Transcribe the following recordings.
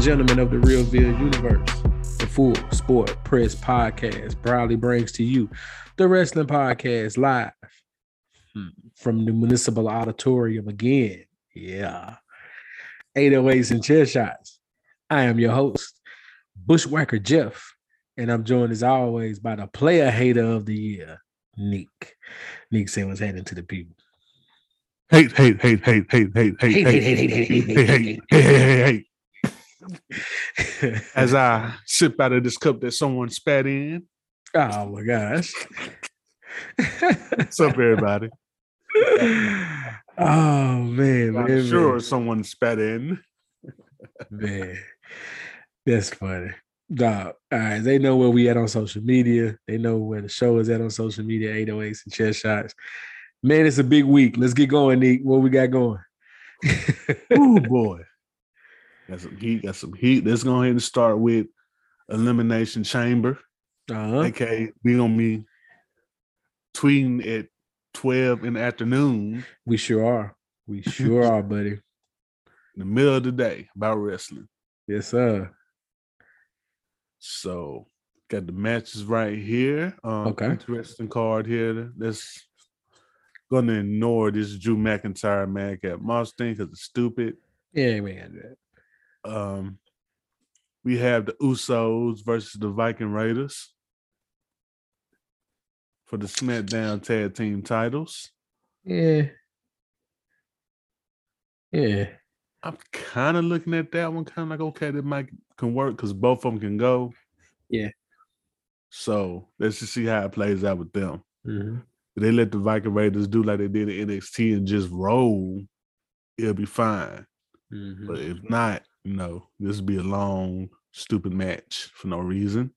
and gentlemen of the Realville universe. The Full Sport Press Podcast proudly brings to you the Wrestling Podcast live from the Municipal Auditorium again. Yeah. 808s and chair shots. I am your host, Bushwhacker Jeff, and I'm joined as always by the player hater of the year, Nick. Nick said what's happening to the people. Hate, hate, hate, hate, hate, hate, hate, Hate, hate, hate, hate, hate, hate, hate, hate, hate, hate, hate, hate, hate. As I sip out of this cup that someone spat in. Oh my gosh. What's up, everybody? oh man, I'm man, sure man, someone spat in. man. That's funny. Dog. All right. They know where we at on social media. They know where the show is at on social media, 808s and chest shots. Man, it's a big week. Let's get going, Nick. What we got going? Oh boy. Got some heat, got some heat. Let's go ahead and start with Elimination Chamber. uh-huh. Okay, we gonna be tweeting at 12 in the afternoon We sure are. We sure are, buddy. in the middle of the day about wrestling. Yes, sir. So got the matches right here. Um, Okay. Interesting card here. Let's gonna ignore this Drew McIntyre Madcap Moss thing because it's stupid. Yeah, we that. Um, we have the Usos versus the Viking Raiders for the SmackDown Tag Team titles. Yeah. Yeah. I'm kind of looking at that one, kind of like okay, that might can work because both of them can go. Yeah. So let's just see how it plays out with them. hmm If they let the Viking Raiders do like they did in NXT and just roll, it'll be fine. hmm But if not, you know, this will be a long, stupid match for no reason.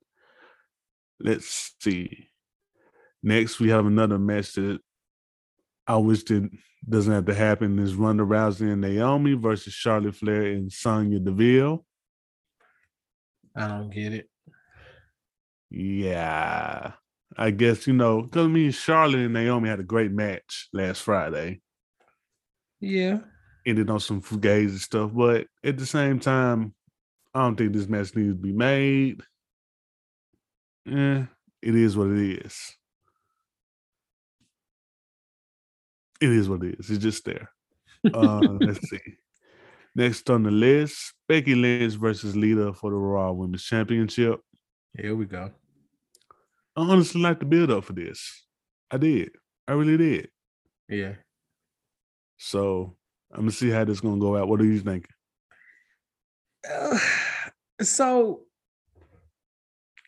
Let's see. Next, we have another match that I wish that doesn't have to happen. Is Ronda Rousey and Naomi versus Charlotte Flair and Sonya Deville. I don't get it. Yeah, I guess you know because I mean Charlotte and Naomi had a great match last Friday. Yeah. Ended on some fugazi stuff, but at the same time, I don't think this match needs to be made. Yeah, it is what it is. It is what it is. It's just there. Uh, let's see. Next on the list, Becky Lynch versus Lita for the Raw Women's Championship. Here we go. I honestly like the build up for this. I did. I really did. Yeah. So I'm gonna see how this is gonna go out. What are you thinking? Uh, so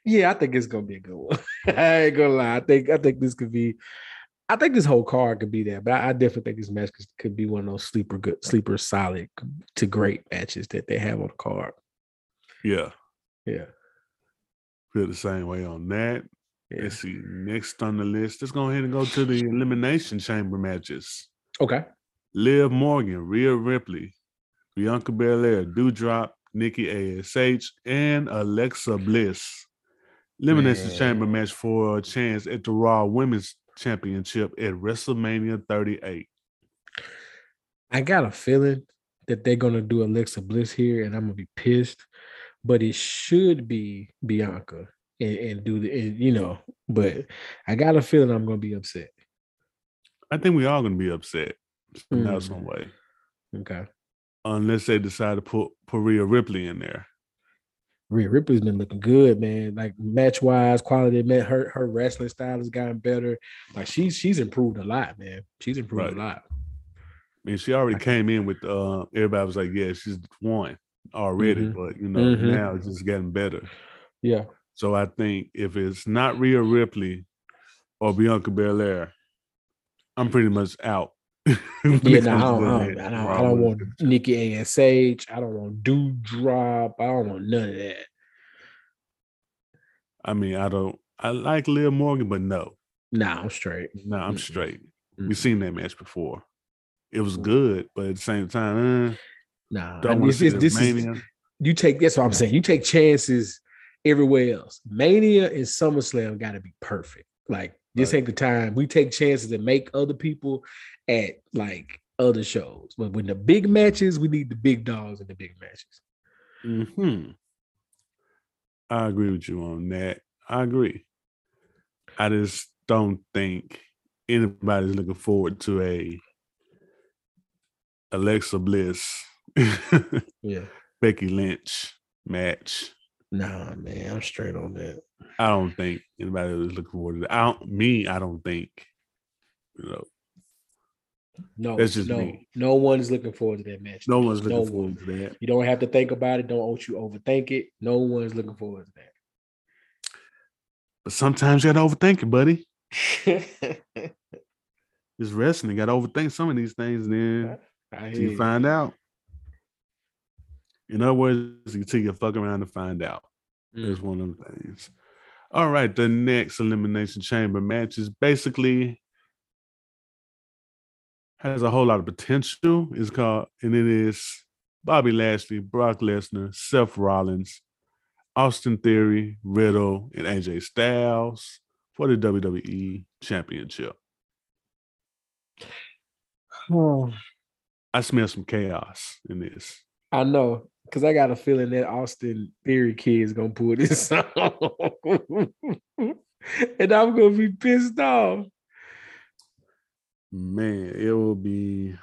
yeah, I think it's gonna be a good one. I ain't gonna lie. I think I think this could be. I think this whole card could be there, but I, I definitely think this match could, could be one of those sleeper good, sleeper solid to great matches that they have on the card. Yeah, Yeah, feel the same way on that. yeah. Let's see. Next on the list, let's go ahead and go to the elimination chamber matches. Okay. Liv Morgan, Rhea Ripley, Bianca Belair, Doudrop, Nikki Ash, and Alexa Bliss. Elimination Man. chamber match for a chance at the Raw Women's Championship at WrestleMania 38. I got a feeling that they're gonna do Alexa Bliss here, and I'm gonna be pissed. But it should be Bianca and, and do the, and, you know. But I got a feeling I'm gonna be upset. I think we are going to be upset somehow, Mm. some way, Okay. unless they decide to put, Rhea Ripley in there. Rhea Ripley's been looking good, man. Like match wise, quality met her her wrestling style has gotten better. Like she's she's improved a lot, man. She's improved Right. a lot. I mean, she already came in with uh everybody was like, yeah, she's won already, Mhm. but you know, Mhm. now it's just getting better. Yeah. So I think if it's not Rhea Ripley or Bianca Belair, I'm pretty much out. Yeah, no, I don't, I don't, I don't, I don't want Nikki ASH. I don't want Doudrop. I don't want none of that. I mean, I don't I like Liv Morgan, but no. Nah, I'm straight. No, I'm Mm-mm. straight. Mm-mm. We've seen that match before. It was Mm. good, but at the same time, eh, Nah, don't I- want this, see this, this this is you take that's what I'm saying. You take chances everywhere else. Mania and SummerSlam got to be perfect. Like this Right. ain't the time. We take chances and make other people at like other shows. But when the big matches, we need the big dogs in the big matches. Hmm. I agree with you on that. I agree. I just don't think anybody's looking forward to a Alexa Bliss, Yeah. Becky Lynch match. Nah, man, I'm straight on that. I don't think anybody was looking forward to that. I don't, me, I don't think. You know, No, That's just no, me. no one's looking forward to that match. no one's looking No forward one. to that. You don't have to think about it. Don't want you overthink it. No one's looking forward to that. But sometimes you gotta overthink it, buddy. It's wrestling. You gotta overthink some of these things, then I hear you find out. In other words, until you fuck around and find out. It's Mm. one of the things. All right, the next elimination chamber match is basically has a whole lot of potential. It's called, and it is Bobby Lashley, Brock Lesnar, Seth Rollins, Austin Theory, Riddle, and AJ Styles for the WWE Championship. Oh, I smell some chaos in this. I know, because I got a feeling that Austin Theory kid is gonna pull this off. and I'm gonna be pissed off. Man, it will be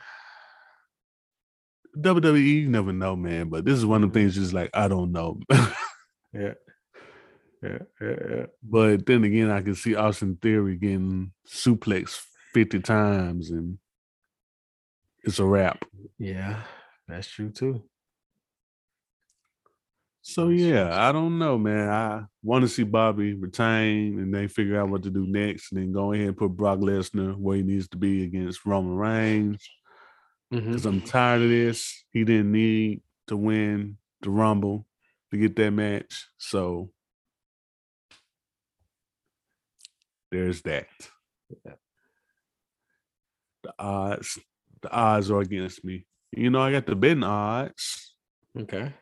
WWE. You never know, man. But this is one of the things. Just like I don't know. Yeah. Yeah, yeah, yeah. but then again, I can see Austin Theory getting suplex fifty times, and it's a wrap. Yeah, that's true too. So yeah. I don't know, man. I want to see Bobby retain, and they figure out what to do next, and then go ahead and put Brock Lesnar where he needs to be against Roman Reigns. Mm-hmm. Because I'm tired of this. He didn't need to win the Rumble to get that match. So there's that. Yeah. The odds, the odds are against me. You know, I got the betting odds. Okay.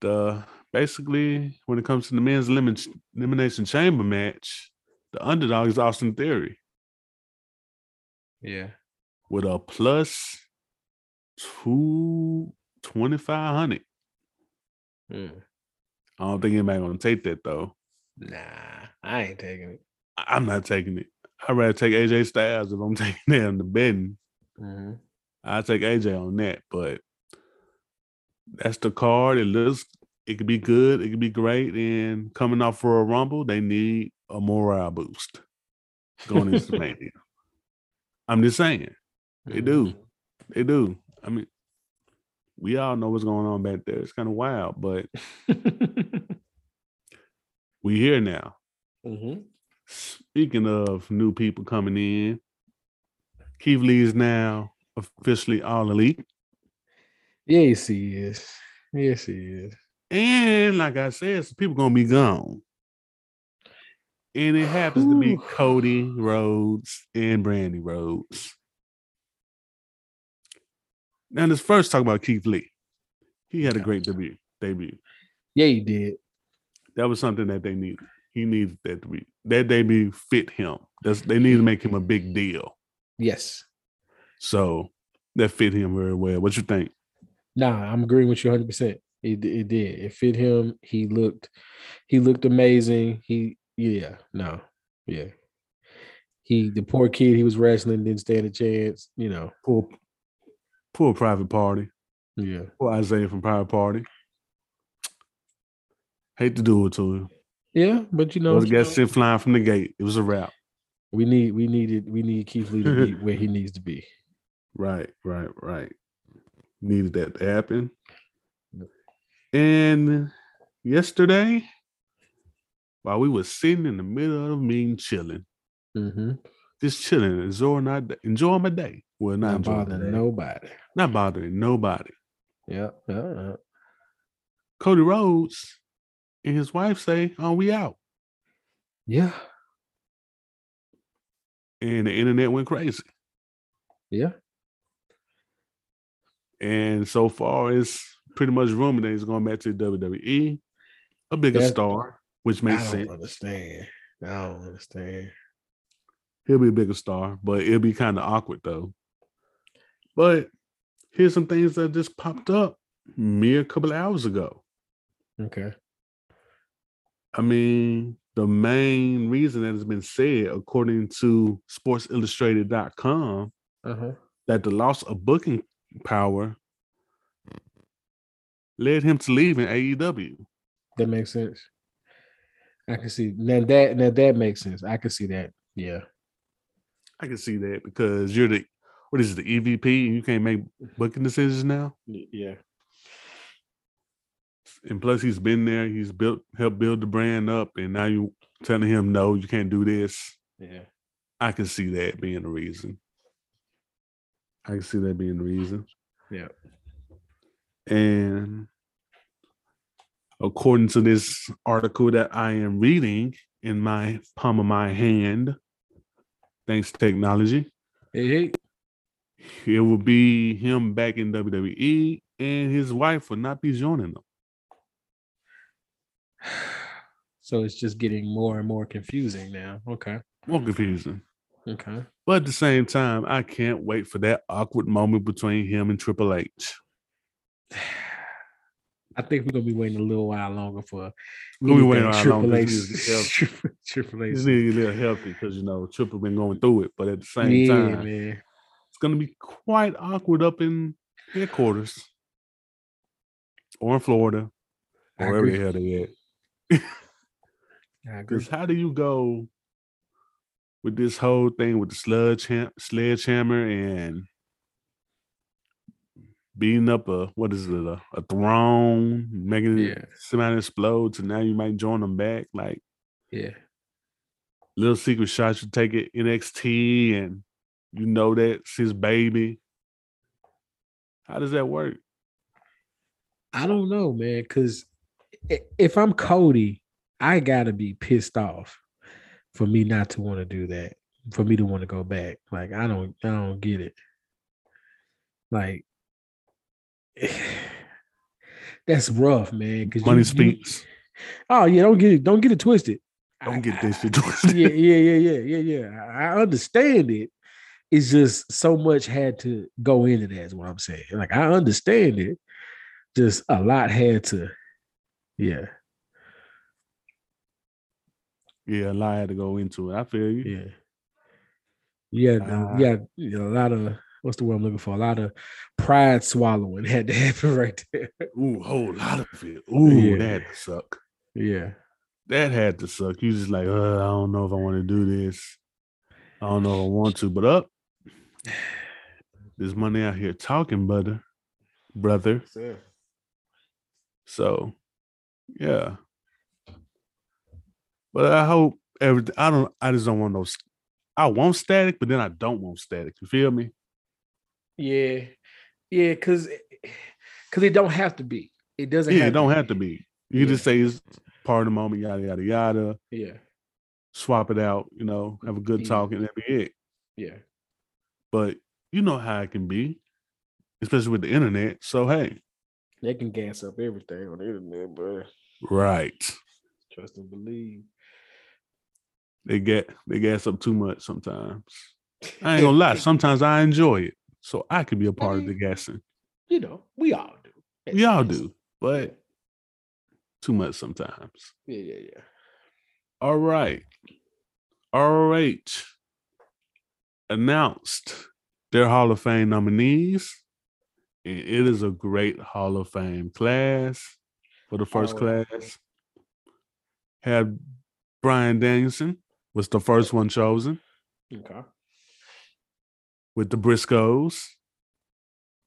The basically when it comes to the men's elimin- elimination chamber match, the underdog is Austin Theory Yeah. with a plus two twenty five hundred. Mm. I don't think anybody gonna take that though. Nah, I ain't taking it. I'm not taking it. I'd rather take AJ Styles if I'm taking that on the betting. Mhm. I take AJ on that, but that's the card. It looks it could be good, it could be great. And coming off for a rumble, they need a morale boost going into Mania. I'm just saying, they do. They do. I mean, we all know what's going on back there. It's kind of wild, but we here now. Mhm. Speaking of new people coming in, Keith Lee is now officially all elite. Yes, he is. Yes, he is. And like I said, some people gonna be gone. And it happens to be Cody Rhodes and Brandy Rhodes. Now let's first talk about Keith Lee. He had a great debut. Debut. Yeah, he did. That was something that they needed. He needed that debut. That debut fit him. That's, they need to make him a big deal. Yes. So that fit him very well. What you think? Nah, I'm agreeing with you 100. percent It it did. It fit him. He looked he looked amazing. He yeah no yeah. He the poor kid he was wrestling didn't stand a chance. You know Poor, poor private party. yeah Poor Isaiah from Private Party. Hate to do it to him. yeah. But you know, guys know, sent flying from the gate. It was a wrap. we need we needed we need Keith Lee to be where he needs to be. Right, right, right. Needed that to happen. And yesterday, while we were sitting in the middle of the meeting, chilling, Mm-hmm. just chilling, enjoying our day, enjoying my day. Well, not, Not bothering nobody. not bothering nobody. Yeah, yeah, yeah. Cody Rhodes and his wife say, "Oh, we out," Yeah, and the internet went crazy. yeah. And so far, it's pretty much rumored that he's going back to the WWE, a bigger That's- star, which I makes don't sense. understand. I don't understand. He'll be a bigger star, but it'll be kind of awkward though. But here's some things that just popped up mere couple of hours ago. Okay. I mean, the main reason that has been said, according to SportsIllustrated.com, Uh-huh. that the loss of booking power led him to leave in AEW. That makes sense. I can see now that now that makes sense. I can see that. Yeah. I can see that because you're the what is it, the EVP and you can't make booking decisions now. Yeah. And plus he's been there, he's built helped build the brand up, and now you telling him no, you can't do this. Yeah. I can see that being the reason. I can see that being the reason. Yeah. And according to this article that I am reading in my palm of my hand, thanks to technology, Hey, hey. it will be him back in WWE, and his wife will not be joining them. So it's just getting more and more confusing now. Okay. More confusing. Okay. But at the same time, I can't wait for that awkward moment between him and Triple H. I think we're gonna be waiting a little while longer for gonna be waiting around long Triple because H. he needs to get healthy. Triple, H. to get a little healthy because you know Triple been going through it, but at the same Yeah, time, man. it's gonna be quite awkward up in headquarters or in Florida or wherever the hell they at. Because how do you go with this whole thing with the sludge sledgehammer and beating up a what is it a, a throne, making Yeah. it somebody explode, so now you might join them back like Yeah. little secret shots you take it NXT and you know that's his baby. How does that work? I don't know, man. Because if I'm Cody, I gotta be pissed off for me not to want to do that. For me to want to go back, like I don't, I don't get it. Like that's rough, man. Because Money speaks. oh yeah, don't get it, don't get it twisted. Don't get this shit twisted. yeah, yeah, yeah, yeah, yeah, yeah. I I understand it. It's just so much had to go into that. Is what I'm saying. Like I understand it. Just a lot had to. Yeah, Yeah, a lot had to go into it. I feel you. yeah. Yeah, Ah. yeah. You know, a lot of what's the word I'm looking for? A lot of pride swallowing had to happen right there. Ooh, whole lot of it. Ooh, Yeah. that had to suck. Yeah, That had to suck. You just like, uh, I don't know if I want to do this. I don't know if I want to, but up. There's money out here talking, brother. Brother. So yeah. But I hope everything I don't I just don't want no st- I want static, but then I don't want static. You feel me? yeah, yeah. Because because it don't have to be. It doesn't. Yeah, have it don't to have to be. You can just say it's part of the moment, yada yada yada. Yeah, Swap it out, you know, have a good Yeah. talk, and that be it. yeah. But you know how it can be, especially with the internet. So hey, They can gas up everything on the internet, but right. trust and believe. They get they gas up too much sometimes. I ain't gonna lie, sometimes I enjoy it. So I could be a part of the gassing. you know, we all do. at We all do, but too much sometimes. Yeah, yeah, yeah. All right. RH announced their Hall of Fame nominees. And it is a great Hall of Fame class for the first Oh. class. Had Bryan Danielson was the first one chosen Okay. with the Briscoes.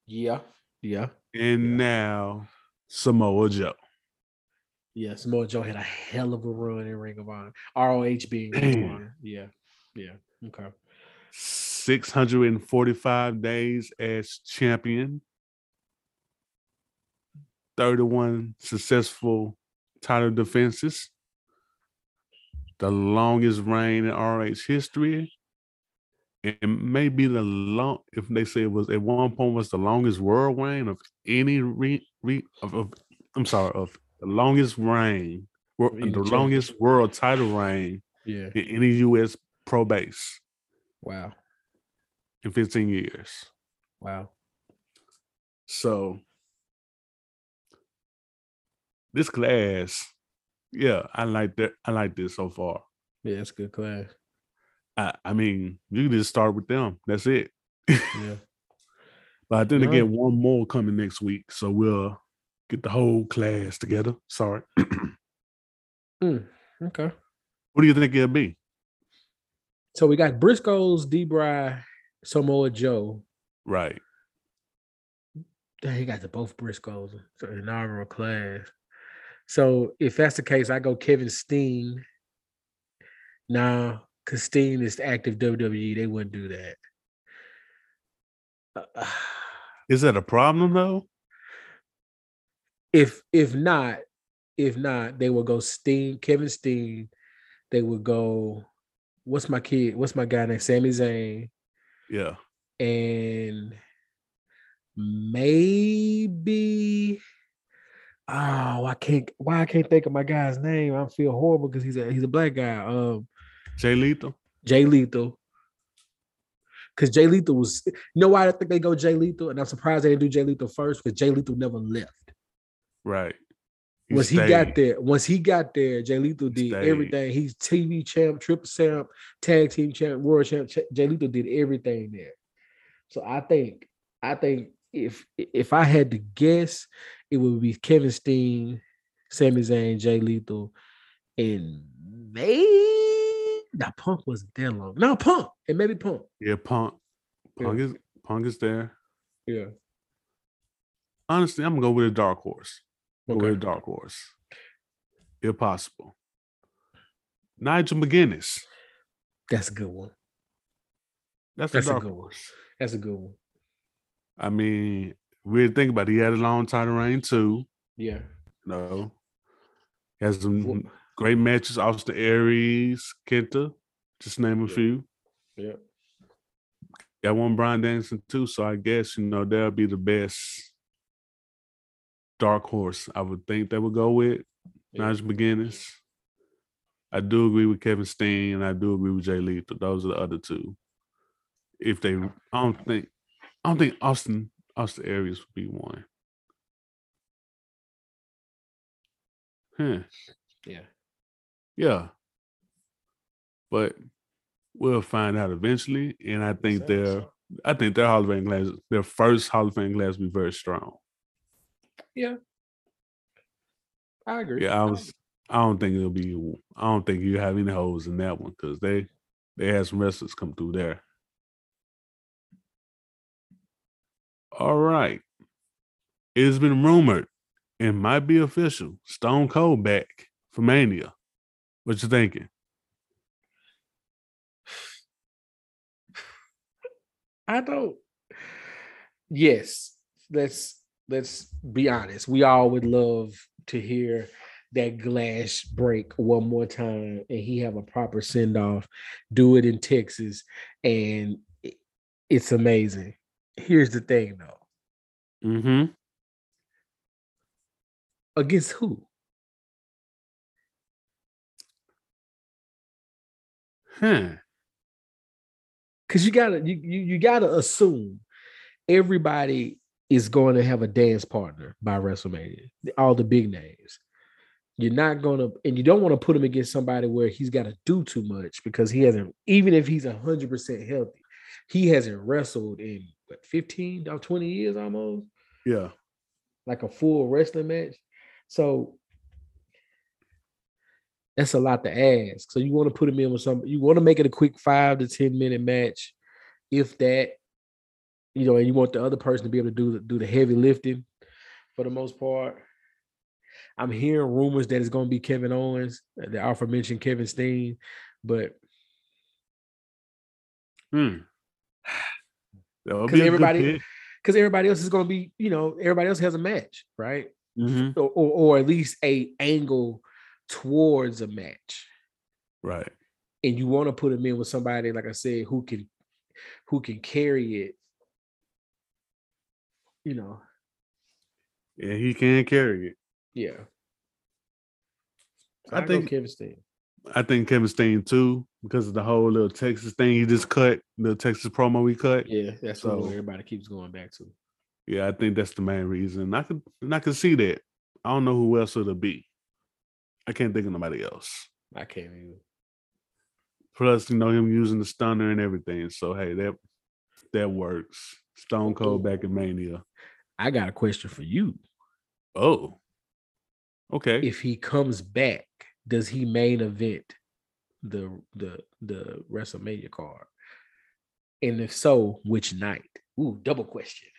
Yeah, yeah, And Yeah. now Samoa Joe. yeah. Samoa Joe had a hell of a run in Ring of Honor. ROH being Ring of Honor. Yeah, yeah. Okay. 645 days as champion, 31 successful title defenses, the longest reign in RH history, and maybe the long, if they say it was at one point was the longest world reign of any re, re of, of I'm sorry, of the longest reign, the longest world title reign Yeah. in any U.S. pro base Wow. in 15 years. Wow. So this class, yeah, I like that. I like this so far. Yeah, it's a good class. I, I mean, you can just start with them. That's it. Yeah. But I think No. they get one more coming next week, so we'll get the whole class together. Sorry. Mm, okay. What do you think it'll be? So we got Briscoe's, Debray, Samoa Joe. Right. Dang, he got the both Briscoes so inaugural class. So if that's the case, I go Kevin Steen. Nah, because Steen is active WWE. They wouldn't do that. Uh, Is that a problem though? if if not, if not, they will go Steen, Kevin Steen. They would go. What's my kid? What's my guy named Sami Zayn? Yeah. and maybe oh I can't why I can't think of my guy's name. I feel horrible because he's a he's a black guy. Um Jay Lethal. Jay Lethal. Cause Jay Lethal was you know why I think they go Jay Lethal, and I'm surprised they didn't do Jay Lethal first because Jay Lethal never left. Right. once he got there, once he got there, Jay Lethal did stayed. everything. He's TV champ, triple champ, tag team champ, world champ. Jay Lethal did everything there. So I think, I think if if I had to guess, it would be Kevin Steen, Sami Zayn, Jay Lethal, and maybe now Punk wasn't there long. No, Punk and maybe Punk. Yeah, Punk. Punk is Punk is there. Yeah. Honestly, I'm gonna go with a dark horse. Go with a dark horse. If possible. Nigel McGuinness. That's a good one. That's, That's a a good one. That's a good one. I mean, weird thing about it, he had a long title reign too. Yeah. You know, he has some Well- great matches. Austin Aries, Kenta, just name a Yeah. few. Yeah. Got one Bryan Danielson too, so I guess you know that'll be the best dark horse I would think they would go with. Yeah. Nigel McGuinness. I do agree with Kevin Steen, and I do agree with Jay Lethal. Those are the other two. If they, I don't think, I don't think Austin Austin Aries would be one. Huh. Yeah. Yeah. But we'll find out eventually. And I think So- their I think their Hall of Fame class, their first Hall of Fame class will be very strong. Yeah. I agree. Yeah, I was I don't think it'll be I don't think you have any holes in that one because they they had some wrestlers come through there. All right. It has been rumored and might be official. Stone Cold back for Mania. What you thinking? I don't. Yes, let's let's be honest. We all would love to hear that glass break one more time, and he have a proper send off. Do it in Texas, and it's amazing. Here's the thing, though. Mm-hmm. Against who? Huh. Because you gotta you, you you gotta assume everybody is going to have a dance partner by WrestleMania. All the big names. You're not gonna, and you don't want to put him against somebody where he's got to do too much because he hasn't. Even if he's hundred percent healthy, he hasn't wrestled in what 15 or 20 years almost, Yeah. like a full wrestling match. So that's a lot to ask. So you want to put him in with some. You want to make it a quick five to ten minute match, if that. You know, and you want the other person to be able to do the, do the heavy lifting, for the most part. I'm hearing rumors that it's going to be Kevin Owens, uh, the aforementioned Kevin Steen, but Hmm. That would 'Cause be a everybody- because everybody else is going to be, you know, everybody else has a match, right? Mhm. Or, or, or at least a angle towards a match. Right. and you want to put him in with somebody like I said who can who can carry it. You know, Yeah, he can carry it. yeah. So I I, think- think Kevin Steen. I think Kevin Steen too, because of the whole little Texas thing he just cut, the Texas promo we cut. Yeah, that's So- what everybody keeps going back to. Yeah, I think that's the main reason. I could and I could see that. I don't know who else it'll be. I can't think of nobody else. I can't even. Plus, you know him using the stunner and everything. So hey, that that works. Stone Cold back in Mania. I got a question for you. Oh, okay. If he comes back, does he main event the the the WrestleMania card? And if so, which night? Ooh, double question.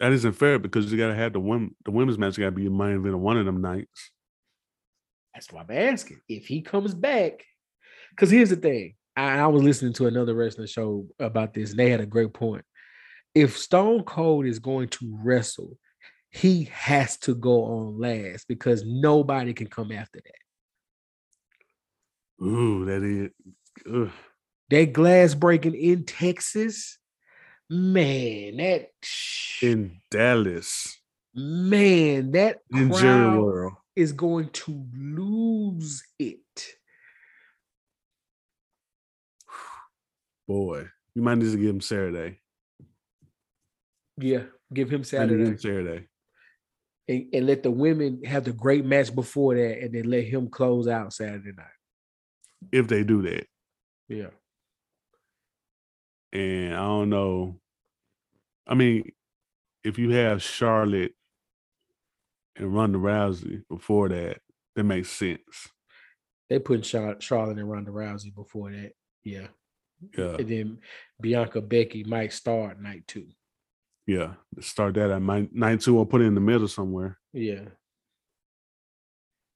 That isn't fair because you gotta have the women the women's match gotta be a main event of one of them nights. That's why I'm asking. If he comes back, because here's the thing. I, I was listening to another wrestling show about this, and they had a great point. If Stone Cold is going to wrestle, he has to go on last because nobody can come after that. Ooh, that is. Ugh. That glass breaking in Texas, man, that in Dallas, man, that in Jerry World is going to lose it. Boy, you might need to give him Saturday. Yeah, give him Saturday. Give him Saturday. and, and let the women have the great match before that, and then let him close out Saturday night. If they do that, Yeah, and I don't know. I mean, if you have Charlotte and Ronda Rousey before that, that makes sense. they put Charlotte and Ronda Rousey before that. Yeah, Yeah, and then Bianca Becky might start night two. yeah. Start that at my night two or put it in the middle somewhere. Yeah,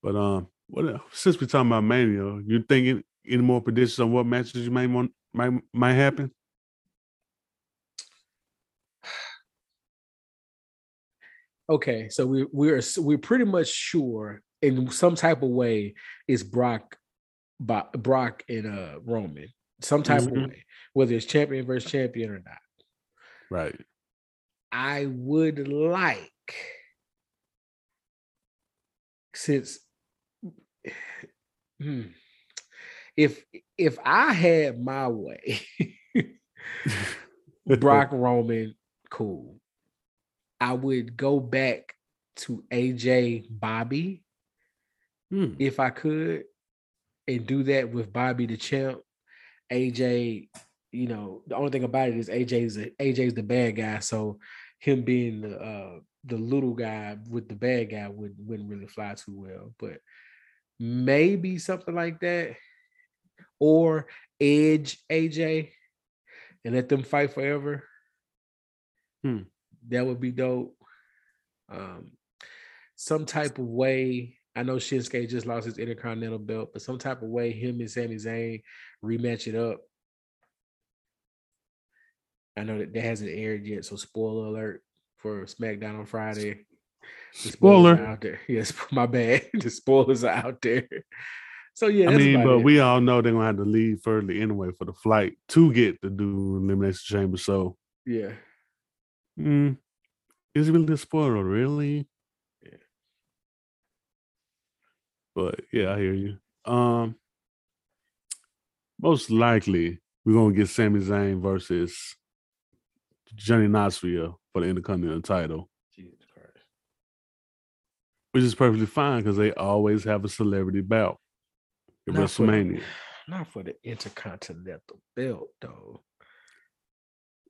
But um, what else? since we're talking about Mania, you thinking any more predictions on what matches you might want might might happen? okay. So we we're we're pretty much sure in some type of way it's Brock, Brock and uh Roman, some type Mhm. of way, whether it's champion versus champion or not. Right. I would like since. If if I had my way, Brock Roman, cool. I would go back to AJ Bobby Hmm. if I could and do that with Bobby the champ. AJ, you know, the only thing about it is AJ's a, AJ's the bad guy, so him being the uh the little guy with the bad guy would wouldn't really fly too well, but maybe something like that, or Edge AJ, and let them fight forever. Hmm. That would be dope. Um, some type of way. I know Shinsuke just lost his Intercontinental belt, but some type of way, him and Sami Zayn rematch it up. I know that that hasn't aired yet, so spoiler alert for SmackDown on Friday. The spoilers Spoiler. out there. Yes, my bad. The spoilers are out there. So yeah, I mean, but it. we all know they're gonna have to leave early anyway for the flight to get to do Elimination Chamber. So, yeah, mm, is it really a spoiler? Really? Yeah. But yeah, I hear you. Um, most likely we're gonna get Sami Zayn versus Johnny Knoxville for the Intercontinental title. Which is perfectly fine because they always have a celebrity bout at Not for the- WrestleMania. Not for the Intercontinental belt, though.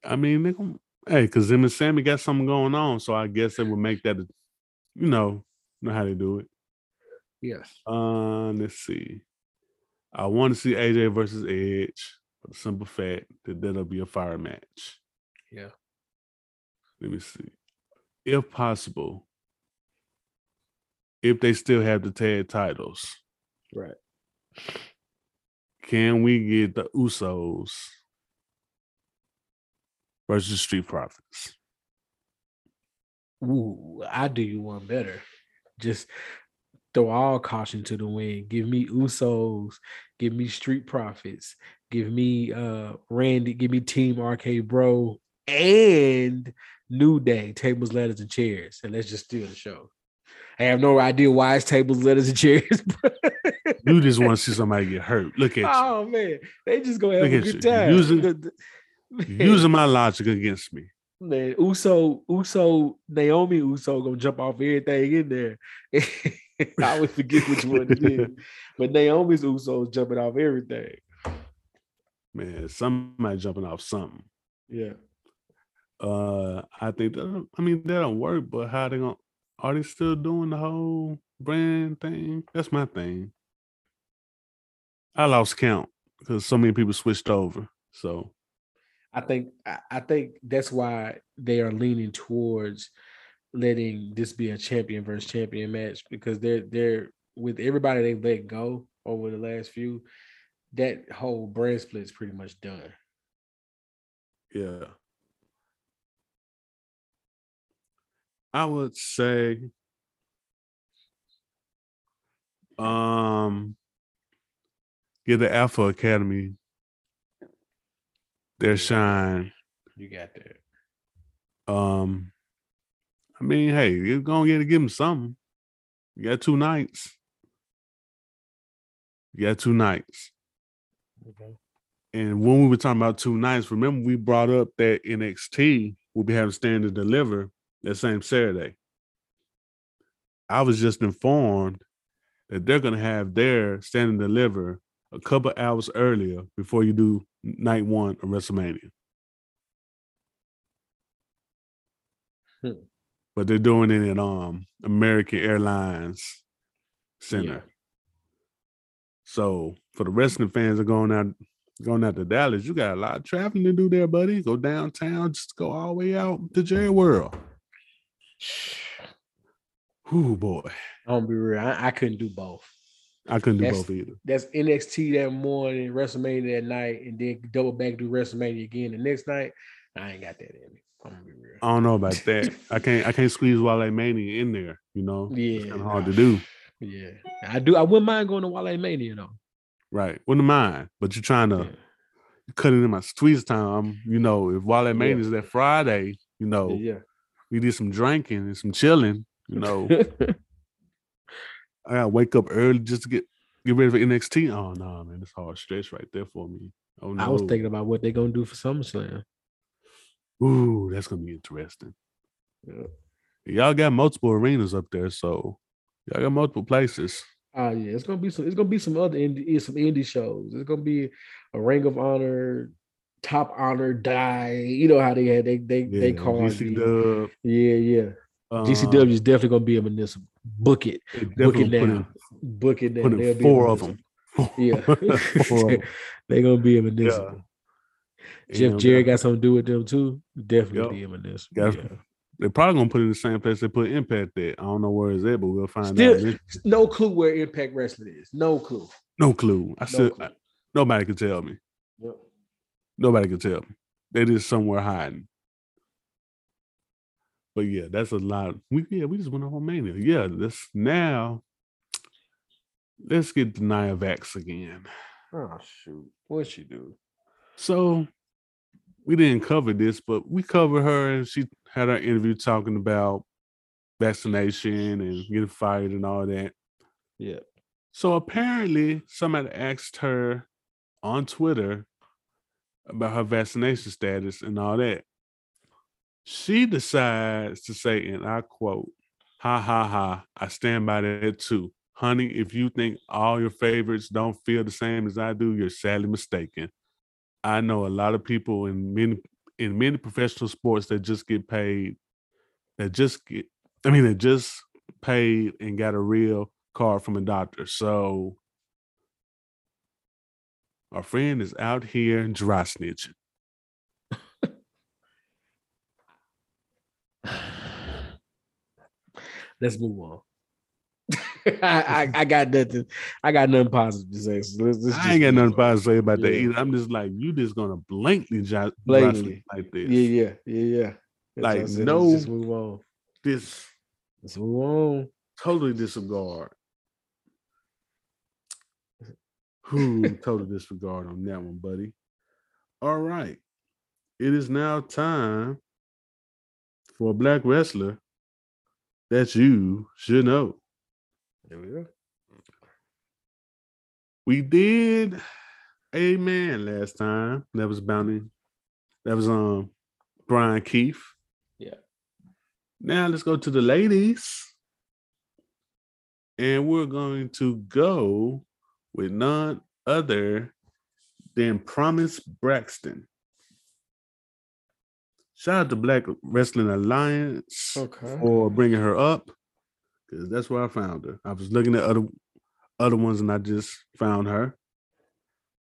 I mean, they hey, because them and Sami got something going on, so I guess they would make that, you know, know how they do it. Yes. Um, let's see. I want to see AJ versus Edge for the simple fact that that'll be a fire match. Yeah. Let me see. If possible, if they still have the tag titles, Right. can we get the Usos versus Street Profits? Ooh, I do you one better. Just throw all caution to the wind. Give me Usos, give me Street Profits, give me uh Randy, give me Team RK Bro and New Day, tables, ladders, and chairs. And let's just steal the show. I have no idea why it's tables, ladders, and chairs. but- You just want to see somebody get hurt. Look at you. oh man, they just gonna have Look a good you. time. Using- Using my logic against me. Man, Uso, Uso, Naomi Uso gonna jump off everything in there. I always forget which one it is. But Naomi's Uso is jumping off everything. Man, somebody jumping off something. Yeah. Uh, I think that I mean that don't work, but how they gonna are they still doing the whole brand thing? That's my thing. I lost count because so many people switched over. So I think I think that's why they are leaning towards letting this be a champion versus champion match because they're they're with everybody they let go over the last few, that whole brand split is pretty much done. yeah. I would say um give the Alpha Academy their shine. You got that. Um I mean, hey, you're gonna get to give them something. You got two nights. You got two nights. Okay. And when we were talking about two nights, remember we brought up that NXT will be having stand and deliver that same Saturday. I was just informed that they're gonna have their stand and deliver a couple hours earlier before you do night one of WrestleMania. Hmm. But they're doing it in um American Airlines Center. Yeah. So for the wrestling fans that are going out going out to Dallas, you got a lot of traveling to do there, buddy. Go downtown, just go all the way out to Jerry World. Ooh boy. I'm gonna be real. I, I couldn't do both. I couldn't do That's- both either. That's NXT that morning, WrestleMania that night, and then double back to WrestleMania again the next night. I ain't got that in me. I'm gonna be real. I don't know about that. I can't I can't squeeze Wale Mania in there, you know. Yeah. It's Yeah, kind of hard nah. to do. Yeah, I do. I wouldn't mind going to Wale Mania though. Right. Wouldn't mind. But you're trying to Yeah. cut it in my squeeze time. You know, if Wale Mania is that Friday, you know, Yeah. We did some drinking and some chilling, you know. I gotta wake up early just to get get ready for NXT. Oh no, man, it's hard stretch right there for me. Oh no. I was thinking about what they're gonna do for SummerSlam. Ooh, that's gonna be interesting. Yeah. Y'all got multiple arenas up there, so y'all got multiple places. Oh yeah, it's gonna be some. It's gonna be some other indie, some indie shows. It's gonna be a Ring of Honor, Top Honor, Die. You know how they had they they Yeah, they call Dub. Yeah, yeah. um, GCW is definitely gonna be a municipal. Book it, book it definitely put now, in- book it now. put in four of them. Yeah, four of them. they're gonna be a municipal. Jeff And, Jerry uh, got something to do with them too. Definitely Yup. be a municipal. Yeah. They're probably gonna put it in the same place they put Impact at. I don't know where it's at, but we'll find Still- out. No clue where Impact Wrestling is. No clue. No clue. I No still clue. nobody can tell me. Yep. Nobody can tell. They just somewhere hiding. But yeah, that's a lot. We yeah, we just went off on Mania. Yeah, this now. Let's get to Nia Jax again. Oh shoot, What'd she do? So we didn't cover this, but we covered her and she had her interview talking about vaccination and getting fired and all that. Yeah. So apparently somebody asked her on Twitter about her vaccination status and all that. She decides to say, and I quote, ha ha ha, I stand by that too. Honey, if you think all your favorites don't feel the same as I do, you're sadly mistaken. I know a lot of people in many in many professional sports that just get paid, that just get, I mean, that just paid and got a real card from a doctor. So our friend is out here dry snitching. Let's move on. I, I I got nothing. I got nothing positive to say. So let's, let's I ain't got nothing positive to say about that either. I'm just like, you just gonna blatantly dry, dry like this. Yeah, yeah, yeah, yeah. That's Like, what I said. no- Let's just move on. This Let's move on. totally disregard. Who total disregard on that one, buddy? All right. It is now time for a black wrestler that you should know. There we go. We did a man last time. That was bounty. That was um Brian Keith. Yeah. Now let's go to the ladies. And we're going to go with none other than Promise Braxton. Shout out to Black Wrestling Alliance Okay. for bringing her up because that's where I found her. I was looking at other other ones and I just found her.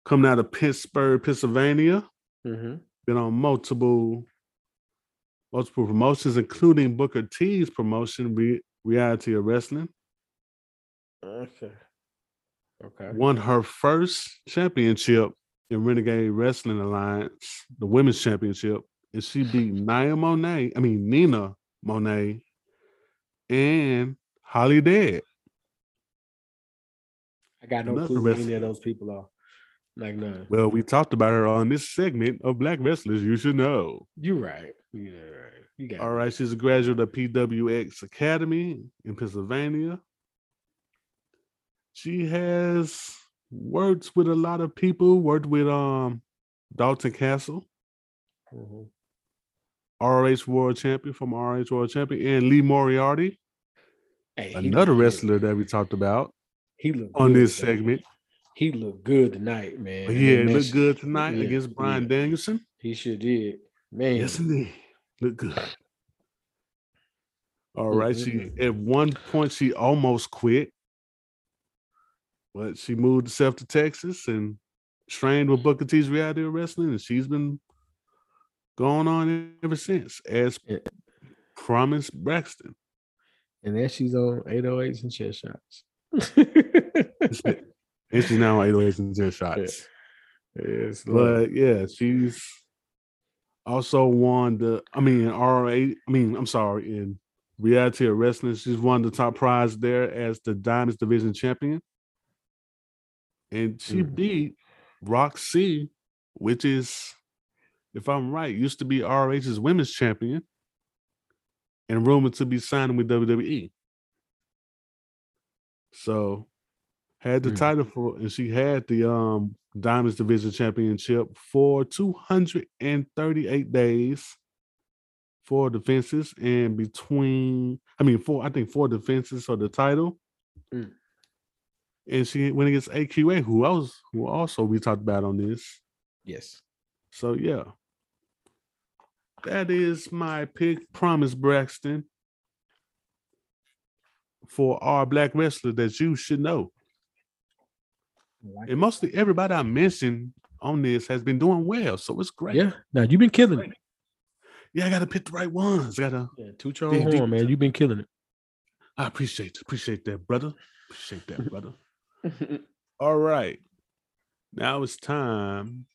Coming out of Pittsburgh, Pennsylvania, Mm-hmm. been on multiple multiple promotions, including Booker T's promotion, Re- Reality of Wrestling. Okay. Okay. Won her first championship in Renegade Wrestling Alliance, the women's championship, and she beat Nia Monet. I mean Nina Monet and Holly Dead. I got no Another clue who any of those people are. Like none. Well, we talked about her on this segment of Black Wrestlers You Should Know. You right. You right. You got All right, she's a graduate of PWX Academy in Pennsylvania. She has worked with a lot of people, worked with um Dalton Castle, Mhm. ROH World Champion from ROH World Champion, and Lee Moriarty, Hey, another look good. wrestler that we talked about He looked on this segment. He looked good tonight, man. But yeah, it looked good tonight yeah, against Bryan yeah. Danielson. He sure did. Man. Yes, indeed. Look good. All right, Mm, right. mm, She at one point she almost quit, but she moved herself to Texas and trained with Booker T's Reality of Wrestling, and she's been going on ever since as Yeah. Promise Braxton. And then she's on 808s and chair shots. And she's now on 808s and 10 shots. Yes, But yeah, she's also won the. I mean, RA. I mean, I'm sorry, in reality of wrestling, she's won the top prize there as the Diamonds Division champion, and she Mhm. beat Roxy, which is, if I'm right, used to be ROH's women's champion, and rumored to be signing with WWE. So had the Mm. title for and she had the um Diamonds Division Championship for 238 days, four defenses, and between I mean four, I think four defenses for the title. Mm. And she went against AQA, who else who also we talked about on this. yes. So yeah. That is my pick, Promise Braxton, for our black wrestler that you should know. And mostly everybody I mentioned on this has been doing well, so it's great. Yeah. Now you've been killing it. yeah, I gotta pick the right ones. Gotta. Yeah, toot your Dig own deep horn, man. You've been killing it. I appreciate appreciate that, brother. Appreciate that, brother. All right, now it's time.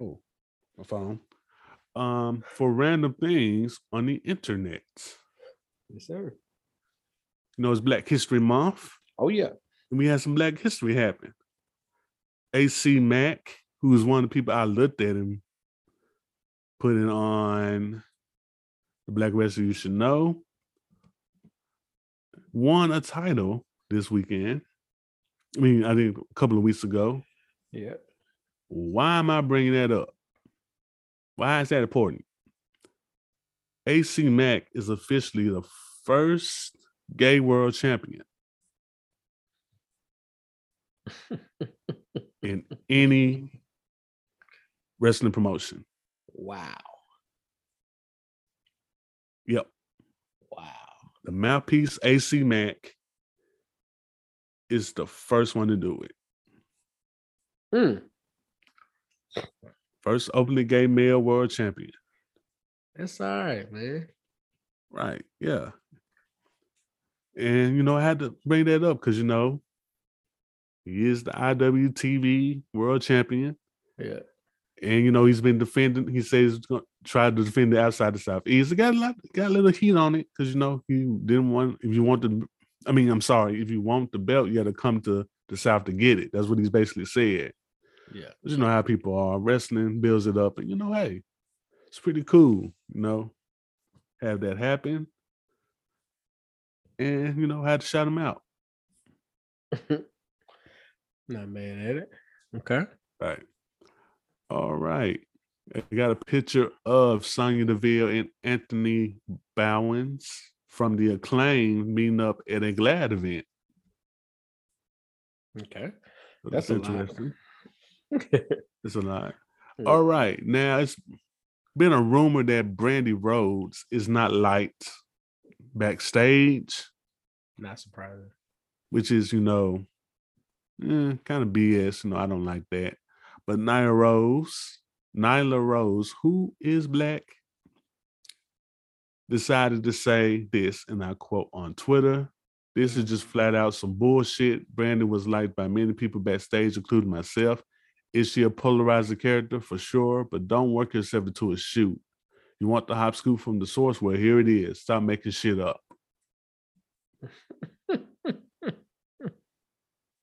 Oh, my phone. Um, for random things on the internet. yes, sir. You know, it's Black History Month. Oh yeah. and we had some black history happen. AC Mack, who was one of the people I looked at him putting on the Black Wrestler You Should Know, won a title this weekend. I mean, I think a couple of weeks ago. Yeah. Why am I bringing that up? Why is that important? AC Mack is officially the first gay world champion in any wrestling promotion. Wow. Yep. Wow. The mouthpiece AC Mack is the first one to do it. Mm. First openly gay male world champion. That's all right, man. Right. Yeah. And you know, I had to bring that up because you know, he is the IWTV world champion. Yeah. And you know, he's been defending, he says he's gonna try to defend the outside the southeast. It got a lot, got a little heat on it because you know, he didn't want if you want to I mean, I'm sorry, if you want the belt, you gotta come to the south to get it. That's what he's basically said. Yeah. But you know how people are. Wrestling builds it up, and you know, hey, it's pretty cool, you know, have that happen. And you know, had to shout him out. Not mad at it. Okay. Right. All right. I got a picture of Sonya Deville and Anthony Bowens from the acclaim meeting up at a GLAAD event. Okay. That's a lot. It's a lot. Yeah. All right. Now it's been a rumor that Brandi Rhodes is not liked backstage, Not surprising. which is, you know, eh, kind of BS. You know, I don't like that. But Nyla Rose, Nyla Rose, who is black, decided to say this, and I quote on Twitter. This is just flat out some bullshit. Brandon was liked by many people backstage, including myself. Is she a polarizer character? For sure, but don't work yourself into a shoot. You want the hop scoop from the source? Well, here it is. Stop making shit up.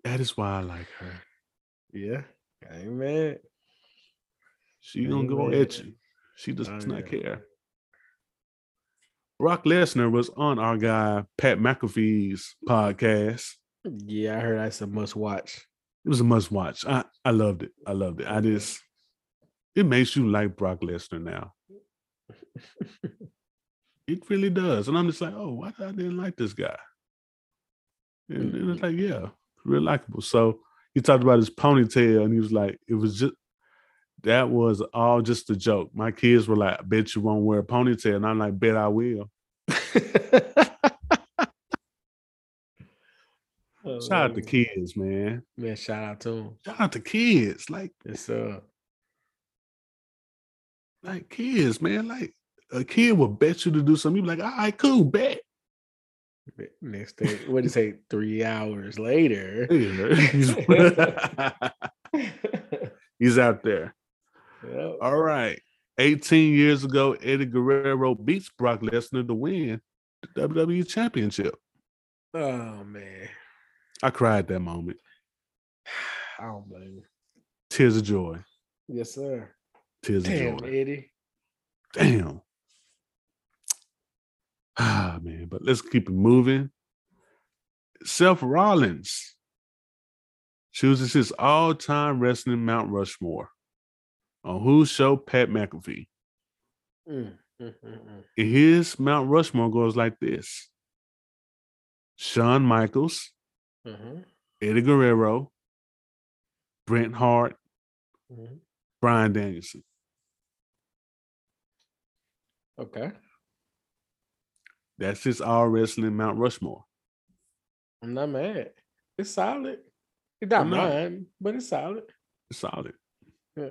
That is why I like her. Yeah. I ain't mad. She gonna go at you. She does Oh, not yeah. care. Brock Lesnar was on our guy Pat McAfee's podcast. Yeah, I heard that's a must watch. It was a must watch. I, I loved it. I loved it. I just it makes you like Brock Lesnar now. It really does. And I'm just like, oh, why did I didn't like this guy? And, and it's mm-hmm. like, yeah, real likable. So he talked about his ponytail and he was like, it was just that was all just a joke. My kids were like, I bet you won't wear a ponytail. And I'm like, bet I will. Oh, Shout out to kids, man. Man, shout out to him. Shout out to kids. Like, It's uh like kids, man. Like a kid will bet you to do something. You be like, all right, cool, bet. next day. What did it say? Three hours later. he's out there. Yep. All right. 18 years ago, Eddie Guerrero beats Brock Lesnar to win the WWE Championship. Oh man. I cried that moment. I don't blame you. Tears of joy. Yes, sir. Tears Damn, of joy. Damn, Eddie. Damn. Ah, man. But let's keep it moving. Seth Rollins chooses his all time wrestling Mount Rushmore. On whose show? Pat McAfee. Mm, mm, mm, mm. His Mount Rushmore goes like this Shawn Michaels, Mhm, Eddie Guerrero, Bret Hart, mhm. Bryan Danielson. Okay. That's his all wrestling Mount Rushmore. I'm not mad. It's solid. It's not I'm not. mine, but it's solid. It's solid. Yeah.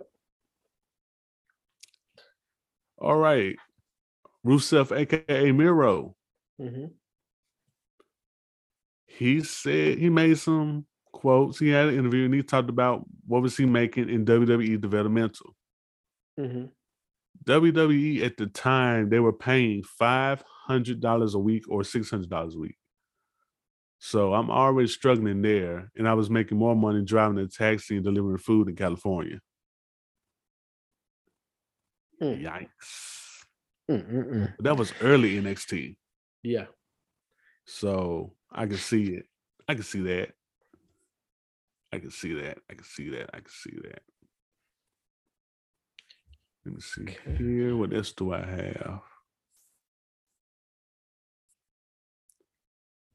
All right. Rusev, aka Miro. hmm He said he made some quotes. He had an interview and he talked about what was he making in WWE developmental. hmm WWE at the time they were paying five hundred dollars a week or six hundred dollars a week. So I'm already struggling there, and I was making more money driving a taxi and delivering food in California. Mm. Yikes! Mm-mm-mm. That was early NXT, Yeah. so I can see it. I can see that. I can see that. I can see that. I can see that. Let me see Okay. here. What else do I have?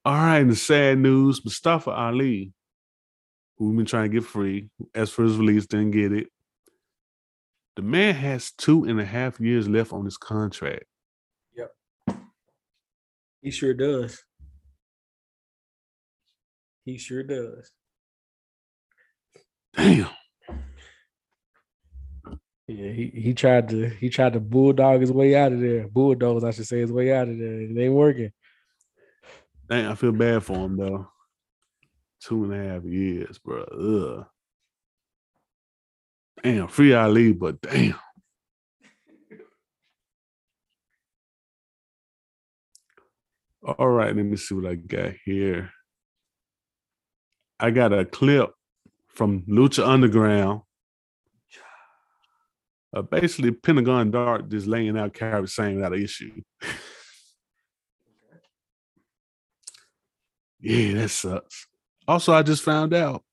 All right, and the sad news Mustafa Ali, who we've been trying to get free, as for his release, didn't get it. The man has two and a half years left on his contract. Yep. He sure does. He sure does. Damn. Yeah, he, he tried to he tried to bulldog his way out of there. Bulldogs, I should say, his way out of there. It ain't working. Dang, I feel bad for him though. Two and a half years, bro. Ugh. Damn, free Ali, but damn. All right, let me see what I got here. I got a clip from Lucha Underground. Uh, basically, Pentagon Dark just laying out Carrie saying an issue. Yeah, that sucks. Also, I just found out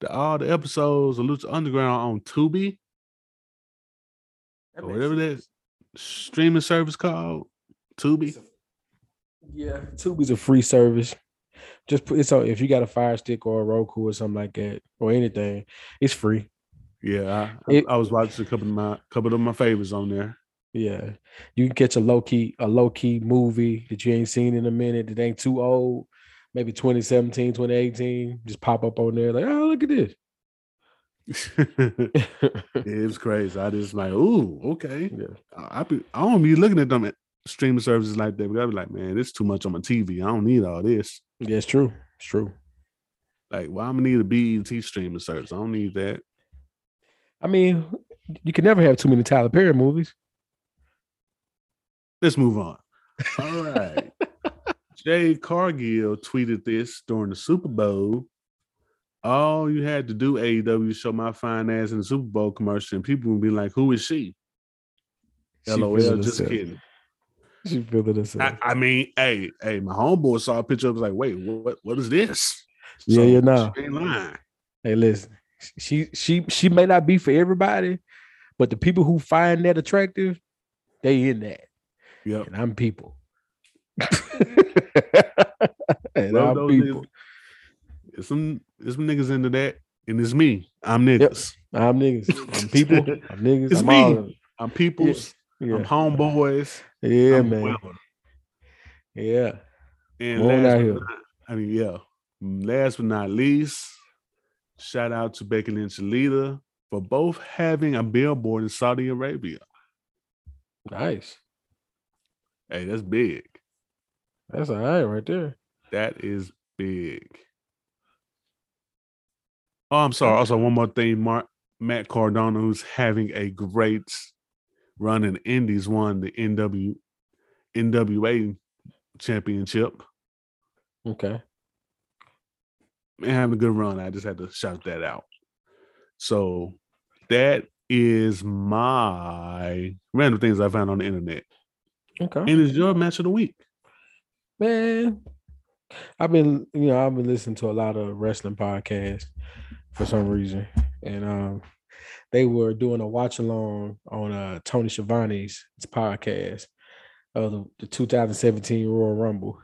that all the episodes of Lucha Underground on Tubi or whatever that streaming service called, Tubi. Yeah, Tubi's a free service. Just put it's on if you got a Fire Stick or a Roku or something like that or anything, it's free. Yeah, I, It- I was watching a couple of my couple of my favorites on there. Yeah, you can catch a low key a low key movie that you ain't seen in a minute that ain't too old, maybe 2017, 2018. Just pop up on there like, oh look at this. it was crazy. I just like, ooh, okay. yeah, I I, be, I don't be looking at them at streaming services like that. But I be like, man, this is too much on my TV. I don't need all this. yeah, it's true. It's true. Like, why I'm gonna need a BET streaming service? I don't need that. I mean, you can never have too many Tyler Perry movies. Let's move on. All right. Jade Cargill tweeted this during the Super Bowl. All you had to do, AEW, show my fine ass in the Super Bowl commercial, and people would be like, "Who is she?" She LOL. Just herself. kidding. She feeling herself. I, I mean, hey, hey, my homeboy saw a picture. I was like, "Wait, what? What is this?" Yeah, yeah, nah. she ain't lying. Hey, listen, she she she may not be for everybody, but the people who find that attractive, they in that, Yep. and I'm people. and Well, people. There's some, there's some niggas into that, and it's me. I'm niggas. I'm niggas. I'm people. I'm niggas. It's I'm me. all of it. I'm peoples. I'm homeboys. yeah, I'm man. Yeah, And last but not, I mean, yeah. Last but not least, shout out to Becky Lynch and Lita for both having a billboard in Saudi Arabia. nice. Hey, that's big. That's all right right there. That is big. Oh, I'm sorry. Also, one more thing, Mark Matt Cardona, who's having a great run in Indies, won the NW NWA championship. Okay. and having a good run. I just had to shout that out. So that is my random things I found on the internet. Okay. And it's your match of the week. Man, I've been, you know, I've been listening to a lot of wrestling podcasts for some reason, and um, they were doing a watch along on uh Tony Schiavone's podcast of the, the 2017 Royal Rumble.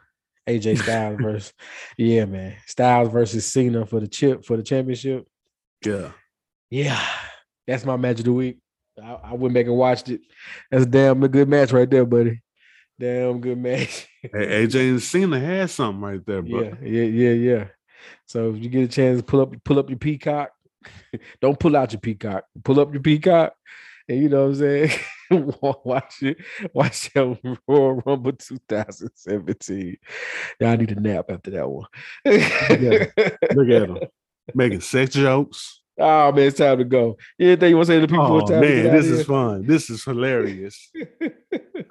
AJ Styles versus, yeah, man, Styles versus Cena for the chip for the championship. Yeah. Yeah, that's my match of the week. I, I went back and watched it. That's a damn good match right there, buddy. Damn good match. Hey, AJ and Cena had something right there, bro. Yeah, yeah, yeah, yeah. So if you get a chance pull up, pull up your peacock. Don't pull out your peacock. Pull up your peacock, and you know what I'm saying. watch it. Watch that Royal Rumble 2017. Yeah, I need a nap after that one. Look at him. Making sex jokes. Oh man, it's time to go. Anything you want to say to the people? Oh man, this is fun. This is hilarious.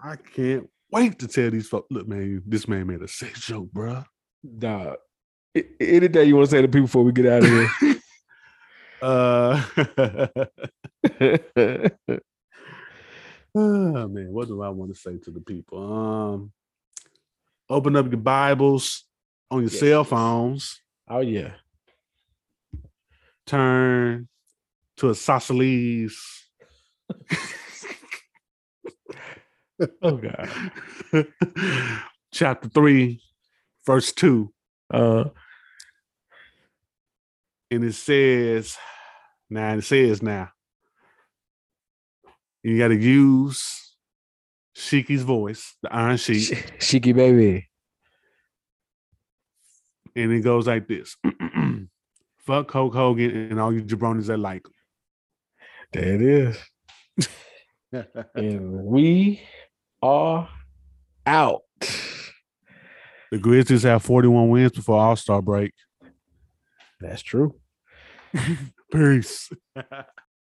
I can't wait to tell these folks. Look, man, this man made a sex joke, bro. Dog. A- Anything you want to say to people before we get out of Uh here? Oh man, what do I want to say to the people? Um, open up your Bibles on your Yes. cell phones. oh yeah. Turn to a Sosceles. Oh god. Chapter three, verse two, Uh and it says, now it says now, you got to use Shiki's voice, the Iron Sheik. Shiki baby. and it goes like this: "Fuck Hulk Hogan and all you jabronis that like There it is. And we are out. the Grizzlies have 41 wins before All Star break. That's true. Peace.